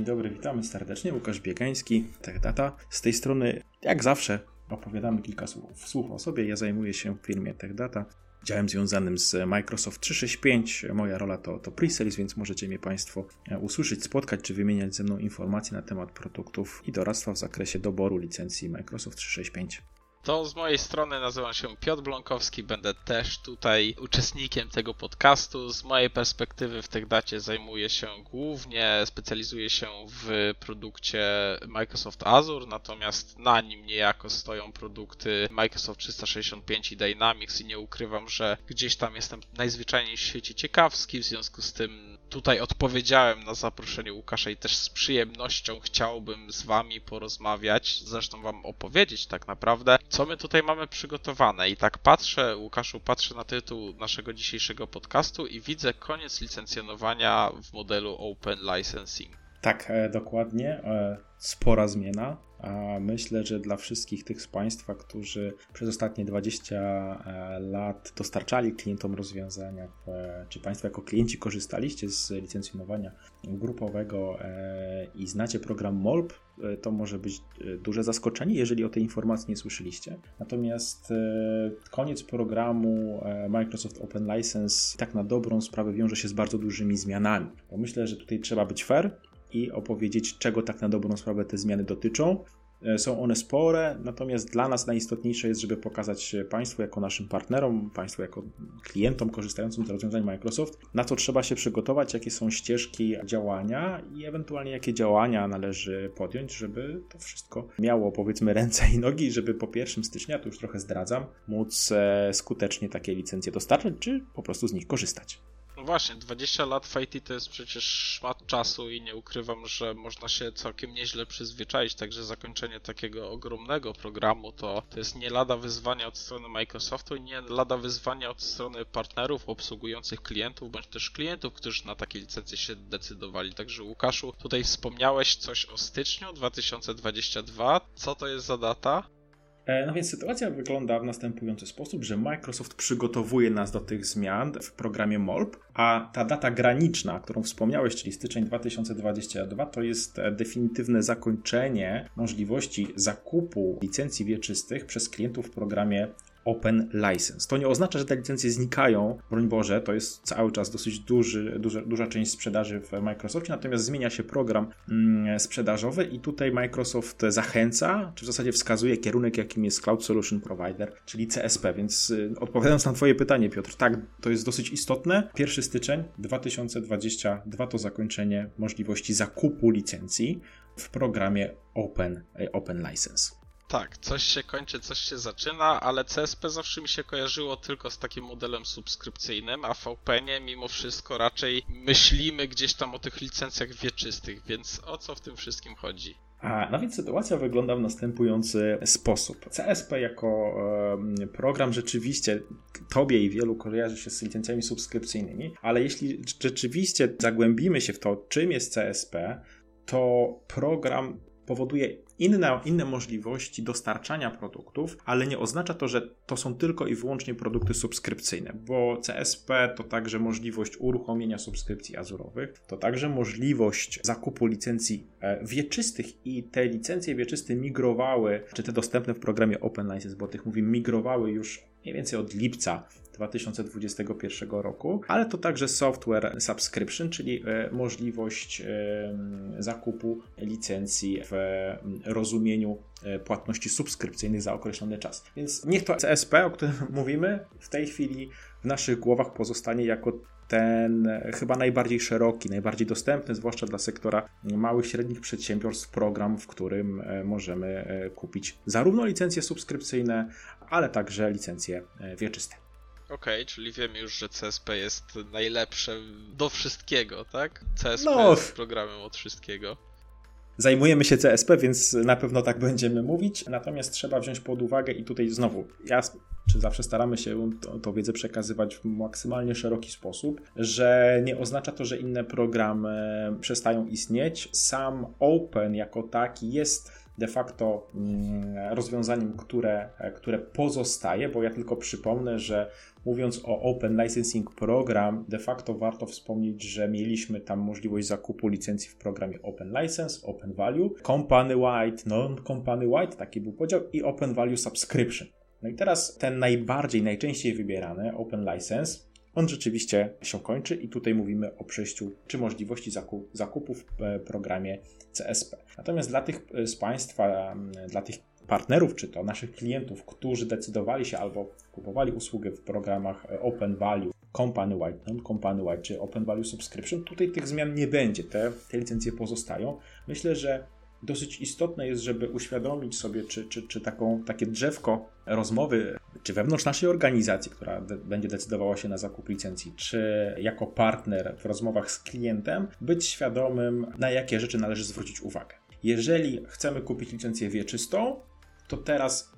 Dzień dobry, witamy serdecznie. Łukasz Biegański, TechData. Z tej strony, jak zawsze, opowiadamy kilka słów, słów o sobie. Ja zajmuję się w firmie TechData działem związanym z Microsoft 365. Moja rola to, to pre-sales, więc możecie mnie Państwo e, usłyszeć, spotkać czy wymieniać ze mną informacje na temat produktów i doradztwa w zakresie doboru licencji Microsoft 365. To z mojej strony nazywam się Piotr Bląkowski, będę też tutaj uczestnikiem tego podcastu. Z mojej perspektywy w TechDacie zajmuję się głównie, specjalizuję się w produkcie Microsoft Azure, natomiast na nim niejako stoją produkty Microsoft 365 i Dynamics i nie ukrywam, że gdzieś tam jestem najzwyczajniej w świecie ciekawski, w związku z tym tutaj odpowiedziałem na zaproszenie Łukasza i też z przyjemnością chciałbym z wami porozmawiać, zresztą wam opowiedzieć tak naprawdę, co my tutaj mamy przygotowane. I tak patrzę, Łukaszu, patrzę na tytuł naszego dzisiejszego podcastu i widzę koniec licencjonowania w modelu Open Licensing. Tak, e, dokładnie. E, spora zmiana. A myślę, że dla wszystkich tych z Państwa, którzy przez ostatnie 20 e, lat dostarczali klientom rozwiązania, czy Państwo jako klienci korzystaliście z licencjonowania grupowego i znacie program MOLP, to może być duże zaskoczenie, jeżeli o tej informacji nie słyszeliście. Natomiast koniec programu Microsoft Open License tak na dobrą sprawę wiąże się z bardzo dużymi zmianami. Bo myślę, że tutaj trzeba być fair i opowiedzieć, czego tak na dobrą sprawę te zmiany dotyczą. E, są one spore, natomiast dla nas najistotniejsze jest, żeby pokazać Państwu jako naszym partnerom, Państwu jako klientom korzystającym z rozwiązań Microsoft, na co trzeba się przygotować, jakie są ścieżki działania i ewentualnie jakie działania należy podjąć, żeby to wszystko miało powiedzmy ręce i nogi, żeby po 1 stycznia, to już trochę zdradzam, móc e, skutecznie takie licencje dostarczać, czy po prostu z nich korzystać. No właśnie, 20 lat IT to jest przecież szmat czasu i nie ukrywam, że można się całkiem nieźle przyzwyczaić, także zakończenie takiego ogromnego programu to, to jest nie lada wyzwania od strony Microsoftu i nie lada wyzwania od strony partnerów obsługujących klientów, bądź też klientów, którzy na takie licencje się decydowali. Także Łukaszu, tutaj wspomniałeś coś o styczniu 2022. Co to jest za data? E, no więc sytuacja wygląda w następujący sposób, że Microsoft przygotowuje nas do tych zmian w programie MOLP, a ta data graniczna, którą wspomniałeś, czyli styczeń 2022, to jest e, definitywne zakończenie możliwości zakupu licencji wieczystych przez klientów w programie Open License. To nie oznacza, że te licencje znikają, broń Boże, to jest cały czas dosyć duży, duża, duża część sprzedaży w Microsoftie, natomiast zmienia się program mm, sprzedażowy i tutaj Microsoft zachęca, czy w zasadzie wskazuje kierunek, jakim jest Cloud Solution Provider, czyli CSP, więc y, odpowiadając na Twoje pytanie, Piotr, tak, to jest dosyć istotne. 1 styczeń 2022 to zakończenie możliwości zakupu licencji w programie Open, y, Open License. Tak, coś się kończy, coś się zaczyna, ale CSP zawsze mi się kojarzyło tylko z takim modelem subskrypcyjnym, a w VPN mimo wszystko raczej myślimy gdzieś tam o tych licencjach wieczystych, więc o co w tym wszystkim chodzi? A, no więc sytuacja wygląda w następujący sposób. CSP jako e, program rzeczywiście tobie i wielu kojarzy się z licencjami subskrypcyjnymi, ale jeśli rzeczywiście zagłębimy się w to, czym jest CSP, to program powoduje inne, inne możliwości dostarczania produktów, ale nie oznacza to, że to są tylko i wyłącznie produkty subskrypcyjne, bo CSP to także możliwość uruchomienia subskrypcji azurowych, to także możliwość zakupu licencji e, wieczystych i te licencje wieczyste migrowały, czy te dostępne w programie Open License, bo tych mówię, migrowały już mniej więcej od lipca 2021 roku, ale to także software subscription, czyli e, możliwość zakupu licencji w rozumieniu e, płatności subskrypcyjnych za określony czas. Więc niech to CSP, o którym mówimy, w tej chwili w naszych głowach pozostanie jako ten e, chyba najbardziej szeroki, najbardziej dostępny, zwłaszcza dla sektora małych, średnich przedsiębiorstw, program, w którym możemy kupić zarówno licencje subskrypcyjne, ale także licencje wieczyste. Okej, okay, czyli wiemy już, że CSP jest najlepsze do wszystkiego, tak? CSP no. jest programem od wszystkiego. Zajmujemy się CSP, więc na pewno tak będziemy mówić. Natomiast trzeba wziąć pod uwagę i tutaj znowu, ja czy zawsze staramy się tą wiedzę przekazywać w maksymalnie szeroki sposób, że nie oznacza to, że inne programy przestają istnieć. Sam Open jako taki jest de facto mm, rozwiązaniem, które, które pozostaje, bo ja tylko przypomnę, że mówiąc o Open Licensing Program, de facto warto wspomnieć, że mieliśmy tam możliwość zakupu licencji w programie Open License, Open Value, Company Wide, Non-Company Wide, taki był podział, i Open Value Subscription. No i teraz ten najbardziej, najczęściej wybierany Open License, on rzeczywiście się kończy i tutaj mówimy o przejściu czy możliwości zakup, zakupu w e, programie CSP. Natomiast dla tych e, z Państwa, dla tych partnerów, czy to naszych klientów, którzy decydowali się albo kupowali usługę w programach e, Open Value, Company Wide, Non-Company Wide czy Open Value Subscription, tutaj tych zmian nie będzie, te, te licencje pozostają. Myślę, że dosyć istotne jest, żeby uświadomić sobie, czy, czy, czy taką, takie drzewko rozmowy, czy wewnątrz naszej organizacji, która de będzie decydowała się na zakup licencji, czy jako partner w rozmowach z klientem, być świadomym, na jakie rzeczy należy zwrócić uwagę. Jeżeli chcemy kupić licencję wieczystą, to teraz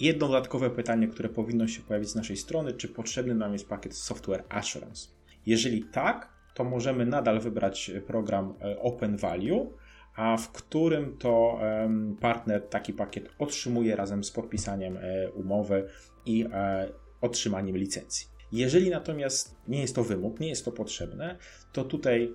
jedno dodatkowe pytanie, które powinno się pojawić z naszej strony, czy potrzebny nam jest pakiet Software Assurance. Jeżeli tak, to możemy nadal wybrać program e, Open Value, a w którym to partner taki pakiet otrzymuje razem z podpisaniem e, umowy i e, otrzymaniem licencji. Jeżeli natomiast nie jest to wymóg, nie jest to potrzebne, to tutaj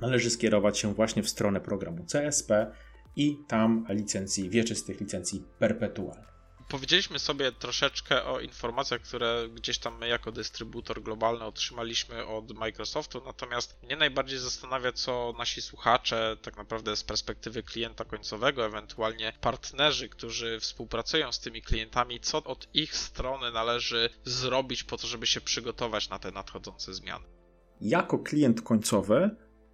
należy skierować się właśnie w stronę programu CSP i tam licencji wieczystych, licencji perpetualnych powiedzieliśmy sobie troszeczkę o informacjach, które gdzieś tam my jako dystrybutor globalny otrzymaliśmy od Microsoftu, natomiast mnie najbardziej zastanawia, co nasi słuchacze tak naprawdę z perspektywy klienta końcowego, ewentualnie partnerzy, którzy współpracują z tymi klientami, co od ich strony należy zrobić po to, żeby się przygotować na te nadchodzące zmiany. Jako klient końcowy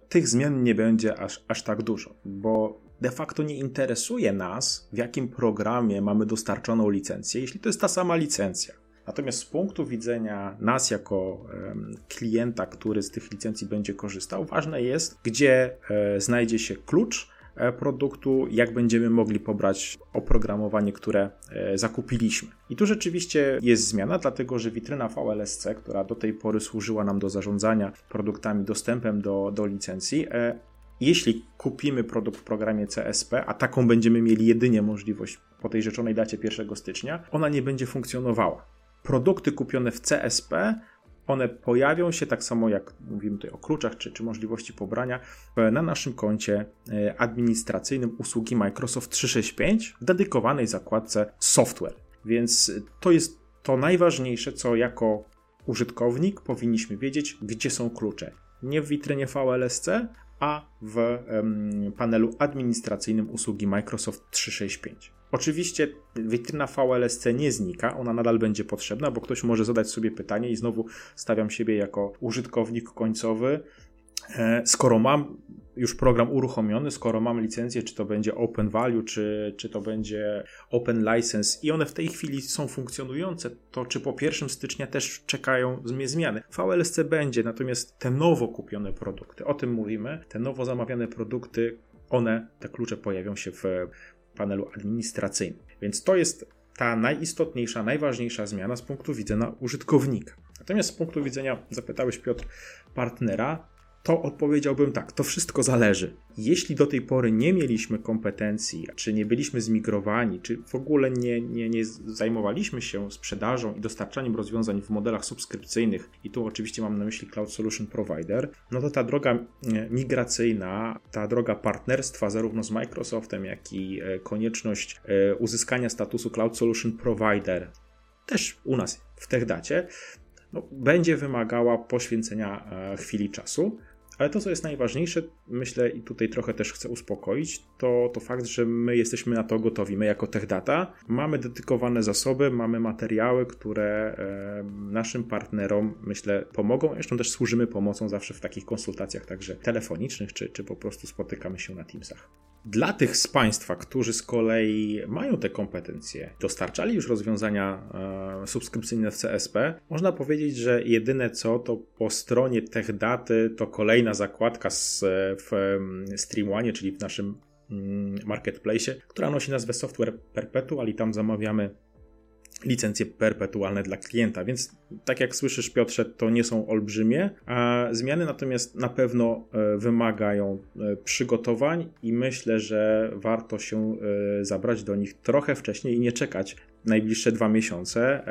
tych zmian nie będzie aż, aż tak dużo, bo de facto nie interesuje nas, w jakim programie mamy dostarczoną licencję, jeśli to jest ta sama licencja. Natomiast z punktu widzenia nas jako klienta, który z tych licencji będzie korzystał, ważne jest, gdzie e, znajdzie się klucz e, produktu, jak będziemy mogli pobrać oprogramowanie, które e, zakupiliśmy. I tu rzeczywiście jest zmiana, dlatego że witryna VLSC, która do tej pory służyła nam do zarządzania produktami, dostępem do, do licencji, jeśli kupimy produkt w programie CSP, a taką będziemy mieli jedynie możliwość po tej rzeczonej dacie 1 stycznia, ona nie będzie funkcjonowała. Produkty kupione w CSP one pojawią się tak samo jak mówimy tutaj o kluczach czy, czy możliwości pobrania na naszym koncie e, administracyjnym usługi Microsoft 365 w dedykowanej zakładce software. Więc to jest to najważniejsze, co jako użytkownik powinniśmy wiedzieć, gdzie są klucze. Nie w witrynie VLSC, a w panelu administracyjnym usługi Microsoft 365. Oczywiście witryna VLSC nie znika, ona nadal będzie potrzebna, bo ktoś może zadać sobie pytanie i znowu stawiam siebie jako użytkownik końcowy. E, skoro mam już program uruchomiony, skoro mam licencję, czy to będzie Open Value, czy, czy to będzie Open License i one w tej chwili są funkcjonujące, to czy po 1 stycznia też czekają mnie zmiany? VLSC będzie, natomiast te nowo kupione produkty, o tym mówimy, te nowo zamawiane produkty, one, te klucze pojawią się w panelu administracyjnym. Więc to jest ta najistotniejsza, najważniejsza zmiana z punktu widzenia użytkownika. Natomiast z punktu widzenia, zapytałeś Piotr, partnera, to odpowiedziałbym tak, to wszystko zależy. Jeśli do tej pory nie mieliśmy kompetencji, czy nie byliśmy zmigrowani, czy w ogóle nie, nie, nie zajmowaliśmy się sprzedażą i dostarczaniem rozwiązań w modelach subskrypcyjnych, i tu oczywiście mam na myśli Cloud Solution Provider, no to ta droga e, migracyjna, ta droga partnerstwa zarówno z Microsoftem, jak i e, konieczność e, uzyskania statusu Cloud Solution Provider, też u nas w TechDacie, no, będzie wymagała poświęcenia chwili czasu. Ale to, co jest najważniejsze, myślę i tutaj trochę też chcę uspokoić, to, to fakt, że my jesteśmy na to gotowi. My jako TechData mamy dedykowane zasoby, mamy materiały, które e, naszym partnerom, myślę, pomogą. Zresztą też służymy pomocą zawsze w takich konsultacjach, także telefonicznych, czy, czy po prostu spotykamy się na Teamsach. Dla tych z Państwa, którzy z kolei mają te kompetencje, dostarczali już rozwiązania e, subskrypcyjne w CSP, można powiedzieć, że jedyne co to po stronie TechDaty to kolejna zakładka z, w StreamOne, czyli w naszym mm, marketplace, która nosi nazwę Software Perpetual i tam zamawiamy licencje perpetualne dla klienta. Więc tak jak słyszysz, Piotrze, to nie są olbrzymie a zmiany, natomiast na pewno e, wymagają e, przygotowań i myślę, że warto się e, zabrać do nich trochę wcześniej i nie czekać najbliższe dwa miesiące,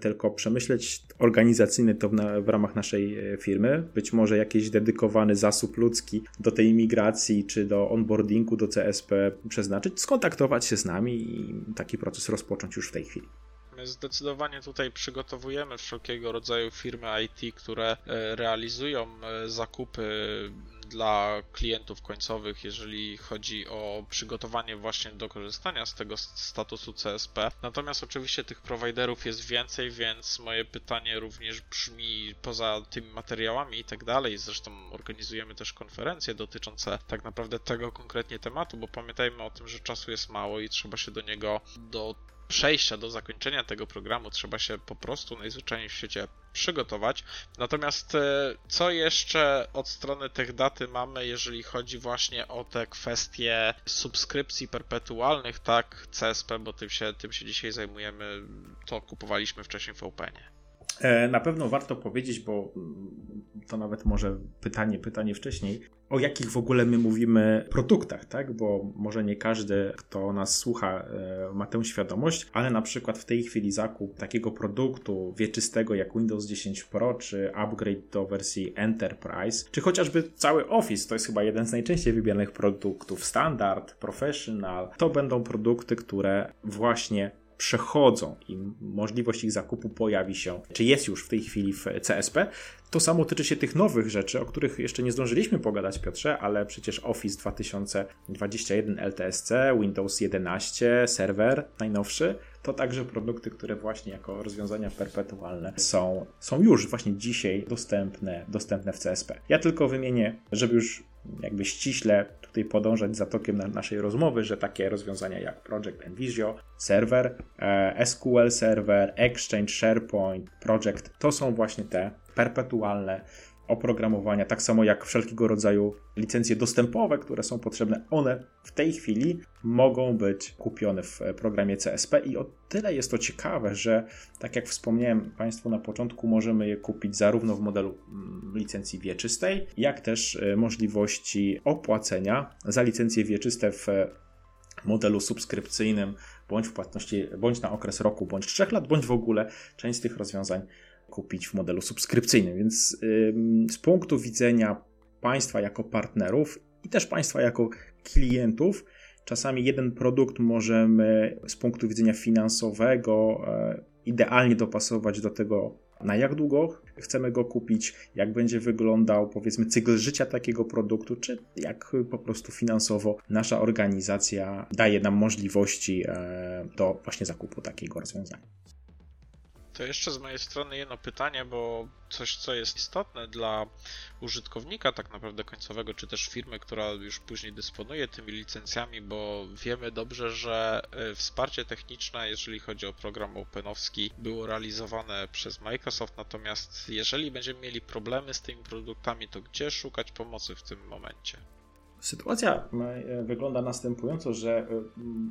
tylko przemyśleć organizacyjny to w, ramach naszej firmy. Być może jakiś dedykowany zasób ludzki do tej migracji czy do onboardingu do CSP przeznaczyć, skontaktować się z nami i taki proces rozpocząć już w tej chwili. My zdecydowanie tutaj przygotowujemy wszelkiego rodzaju firmy IT, które e, realizują e, zakupy dla klientów końcowych, jeżeli chodzi o przygotowanie właśnie do korzystania z tego statusu CSP. Natomiast oczywiście tych prowajderów jest więcej, więc moje pytanie również brzmi poza tymi materiałami i tak dalej. Zresztą organizujemy też konferencje dotyczące tak naprawdę tego konkretnie tematu, bo pamiętajmy o tym, że czasu jest mało i trzeba się do niego do przejścia do zakończenia tego programu trzeba się po prostu najzwyczajniej w świecie przygotować. Natomiast e, co jeszcze od strony tych daty mamy, jeżeli chodzi właśnie o te kwestie subskrypcji perpetualnych, tak, CSP, bo tym się, tym się dzisiaj zajmujemy, to kupowaliśmy wcześniej w Openie. E, na pewno warto powiedzieć, bo mm, to nawet może pytanie, pytanie wcześniej, o jakich w ogóle my mówimy produktach, tak? Bo może nie każdy, kto nas słucha, e, ma tę świadomość, ale na przykład w tej chwili zakup takiego produktu wieczystego jak Windows 10 Pro, czy upgrade do wersji Enterprise, czy chociażby cały Office, to jest chyba jeden z najczęściej wybieranych produktów, standard, professional, to będą produkty, które właśnie przechodzą i możliwość ich zakupu pojawi się, czy jest już w tej chwili w CSP. To samo tyczy się tych nowych rzeczy, o których jeszcze nie zdążyliśmy pogadać, Piotrze, ale przecież Office 2021 LTSC, Windows 11, serwer najnowszy, to także produkty, które właśnie jako rozwiązania perpetualne są, są już właśnie dzisiaj dostępne, dostępne w CSP. Ja tylko wymienię, żeby już jakby ściśle tutaj podążać za tokiem na naszej rozmowy, że takie rozwiązania jak Project Envisio, Server, e, SQL Server, Exchange, SharePoint, Project to są właśnie te perpetualne oprogramowania, tak samo jak wszelkiego rodzaju licencje dostępowe, które są potrzebne, one w tej chwili mogą być kupione w programie CSP i o tyle jest to ciekawe, że tak jak wspomniałem Państwu na początku, możemy je kupić zarówno w modelu mm, licencji wieczystej, jak też e, możliwości opłacenia za licencje wieczyste w modelu subskrypcyjnym, bądź w płatności, bądź na okres roku, bądź 3 lat, bądź w ogóle część z tych rozwiązań kupić w modelu subskrypcyjnym. Więc z punktu widzenia państwa jako partnerów i też państwa jako klientów, czasami jeden produkt możemy z punktu widzenia finansowego e, idealnie dopasować do tego, na jak długo chcemy go kupić, jak będzie wyglądał powiedzmy cykl życia takiego produktu, czy jak po prostu finansowo nasza organizacja daje nam możliwości e, do właśnie zakupu takiego rozwiązania. To jeszcze z mojej strony jedno pytanie, bo coś, co jest istotne dla użytkownika, tak naprawdę końcowego, czy też firmy, która już później dysponuje tymi licencjami, bo wiemy dobrze, że e, wsparcie techniczne, jeżeli chodzi o program openowski, było realizowane przez Microsoft, natomiast jeżeli będziemy mieli problemy z tymi produktami, to gdzie szukać pomocy w tym momencie? Sytuacja e, wygląda następująco, że e,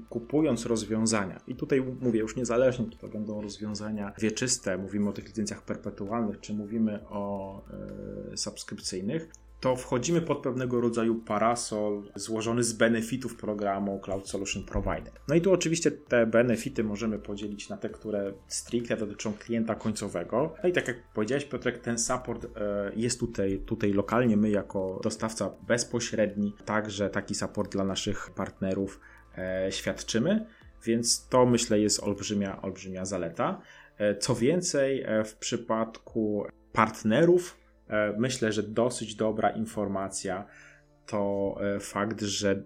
kupując rozwiązania, i tutaj mówię już niezależnie, czy to będą rozwiązania wieczyste, mówimy o tych licencjach perpetualnych, czy mówimy o e, subskrypcyjnych, to wchodzimy pod pewnego rodzaju parasol złożony z benefitów programu Cloud Solution Provider. No i tu oczywiście te benefity możemy podzielić na te, które stricte dotyczą klienta końcowego. No i tak jak powiedziałeś, Piotrek, ten support e, jest tutaj, tutaj lokalnie. My jako dostawca bezpośredni także taki support dla naszych partnerów e, świadczymy, więc to myślę jest olbrzymia, olbrzymia zaleta. E, co więcej, w przypadku partnerów myślę, że dosyć dobra informacja to e, fakt, że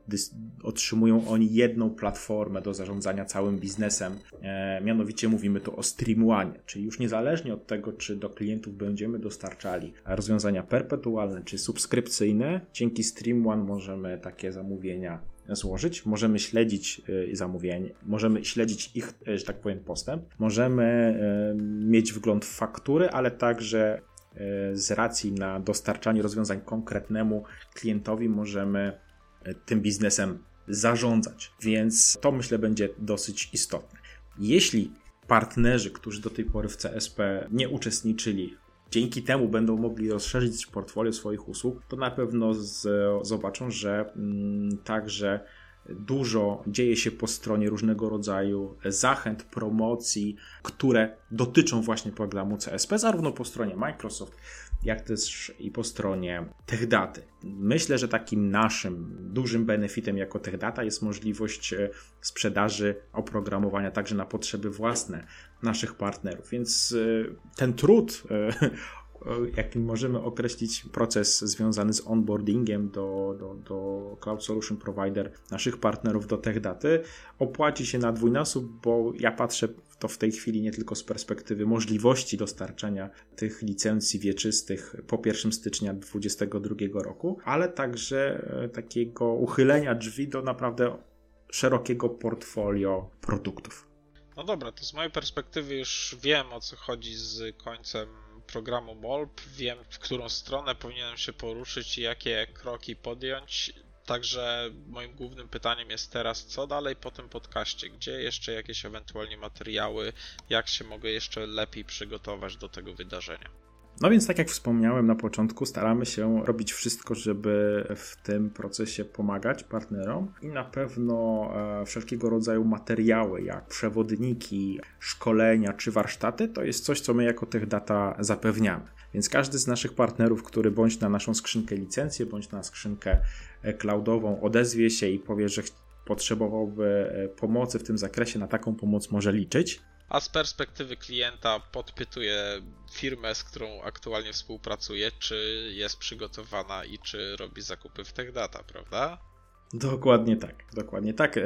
otrzymują oni jedną platformę do zarządzania całym biznesem. E, mianowicie mówimy tu o Stream One, czyli już niezależnie od tego, czy do klientów będziemy dostarczali rozwiązania perpetualne czy subskrypcyjne, dzięki Stream One możemy takie zamówienia złożyć, możemy śledzić zamówienie, możemy śledzić ich, że tak powiem, postęp, możemy mieć wgląd w faktury, ale także E, z racji na dostarczanie rozwiązań konkretnemu klientowi możemy e, tym biznesem zarządzać. Więc to myślę będzie dosyć istotne. Jeśli partnerzy, którzy do tej pory w CSP nie uczestniczyli, dzięki temu będą mogli rozszerzyć portfolio swoich usług, to na pewno z, zobaczą, że mm, także dużo dzieje się po stronie różnego rodzaju zachęt, promocji, które dotyczą właśnie programu CSP, zarówno po stronie Microsoft, jak też i po stronie TechDaty. Myślę, że takim naszym dużym benefitem jako TechData jest możliwość e, sprzedaży oprogramowania także na potrzeby własne naszych partnerów, więc e, ten trud e, jakim możemy określić proces związany z onboardingiem do, do, do Cloud Solution Provider naszych partnerów do TechDaty, opłaci się na dwójnasób, bo ja patrzę to w tej chwili nie tylko z perspektywy możliwości dostarczania tych licencji wieczystych po 1 stycznia 2022 roku, ale także e, takiego uchylenia drzwi do naprawdę szerokiego portfolio produktów. No dobra, to z mojej perspektywy już wiem o co chodzi z końcem programu MOLP, wiem w którą stronę powinienem się poruszyć i jakie kroki podjąć. Także moim głównym pytaniem jest teraz, co dalej po tym podcaście? Gdzie jeszcze jakieś ewentualnie materiały? Jak się mogę jeszcze lepiej przygotować do tego wydarzenia? No więc, tak jak wspomniałem na początku, staramy się robić wszystko, żeby w tym procesie pomagać partnerom i na pewno e, wszelkiego rodzaju materiały, jak przewodniki, szkolenia czy warsztaty, to jest coś, co my jako tych data zapewniamy. Więc każdy z naszych partnerów, który bądź na naszą skrzynkę licencję, bądź na skrzynkę e, cloudową odezwie się i powie, że potrzebowałby e, pomocy w tym zakresie, na taką pomoc może liczyć a z perspektywy klienta podpytuję firmę, z którą aktualnie współpracuję, czy jest przygotowana i czy robi zakupy w TechData, prawda? Dokładnie tak, dokładnie tak. E,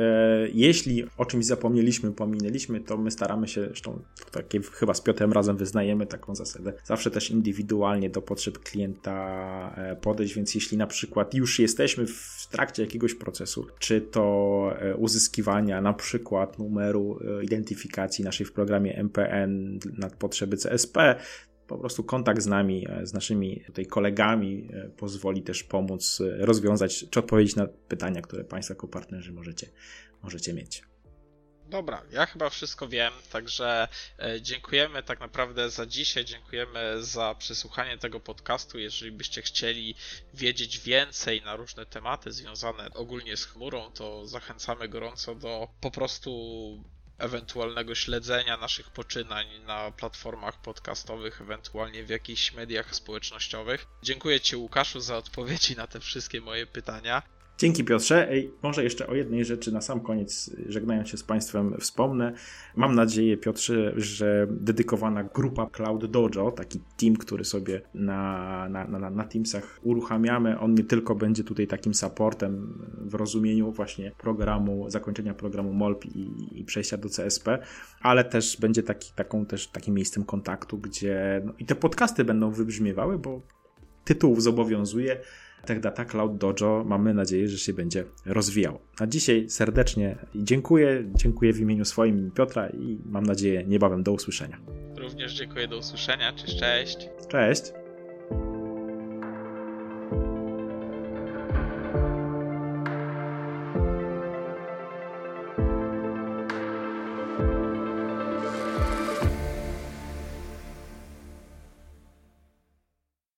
jeśli o czymś zapomnieliśmy, pominęliśmy, to my staramy się, zresztą takie chyba z Piotrem razem wyznajemy taką zasadę, zawsze też indywidualnie do potrzeb klienta e, podejść, więc jeśli na przykład już jesteśmy w trakcie jakiegoś procesu, czy to e, uzyskiwania na przykład numeru identyfikacji naszej w programie MPN na potrzeby CSP, po prostu kontakt z nami, e, z naszymi tutaj kolegami e, pozwoli też pomóc e, rozwiązać czy odpowiedzieć na pytania, które Państwo jako partnerzy możecie, możecie mieć. Dobra, ja chyba wszystko wiem, także dziękujemy tak naprawdę za dzisiaj, dziękujemy za przesłuchanie tego podcastu. Jeżeli byście chcieli wiedzieć więcej na różne tematy związane ogólnie z chmurą, to zachęcamy gorąco do po prostu ewentualnego śledzenia naszych poczynań na platformach podcastowych, ewentualnie w jakichś mediach społecznościowych. Dziękuję Ci, Łukaszu, za odpowiedzi na te wszystkie moje pytania. Dzięki Piotrze. Ej, może jeszcze o jednej rzeczy na sam koniec, żegnając się z Państwem, wspomnę. Mam nadzieję, Piotrze, że dedykowana grupa Cloud Dojo, taki team, który sobie na, na, na, na Teamsach uruchamiamy, on nie tylko będzie tutaj takim supportem w rozumieniu właśnie programu, zakończenia programu MOLP i, i przejścia do CSP, ale też będzie taki, taką, też takim miejscem kontaktu, gdzie no, i te podcasty będą wybrzmiewały, bo tytuł zobowiązuje Tech Data Cloud Dojo mamy nadzieję, że się będzie rozwijał. A dzisiaj serdecznie dziękuję, dziękuję w imieniu swoim Piotra i mam nadzieję niebawem do usłyszenia. Również dziękuję, do usłyszenia, cześć, cześć. Cześć.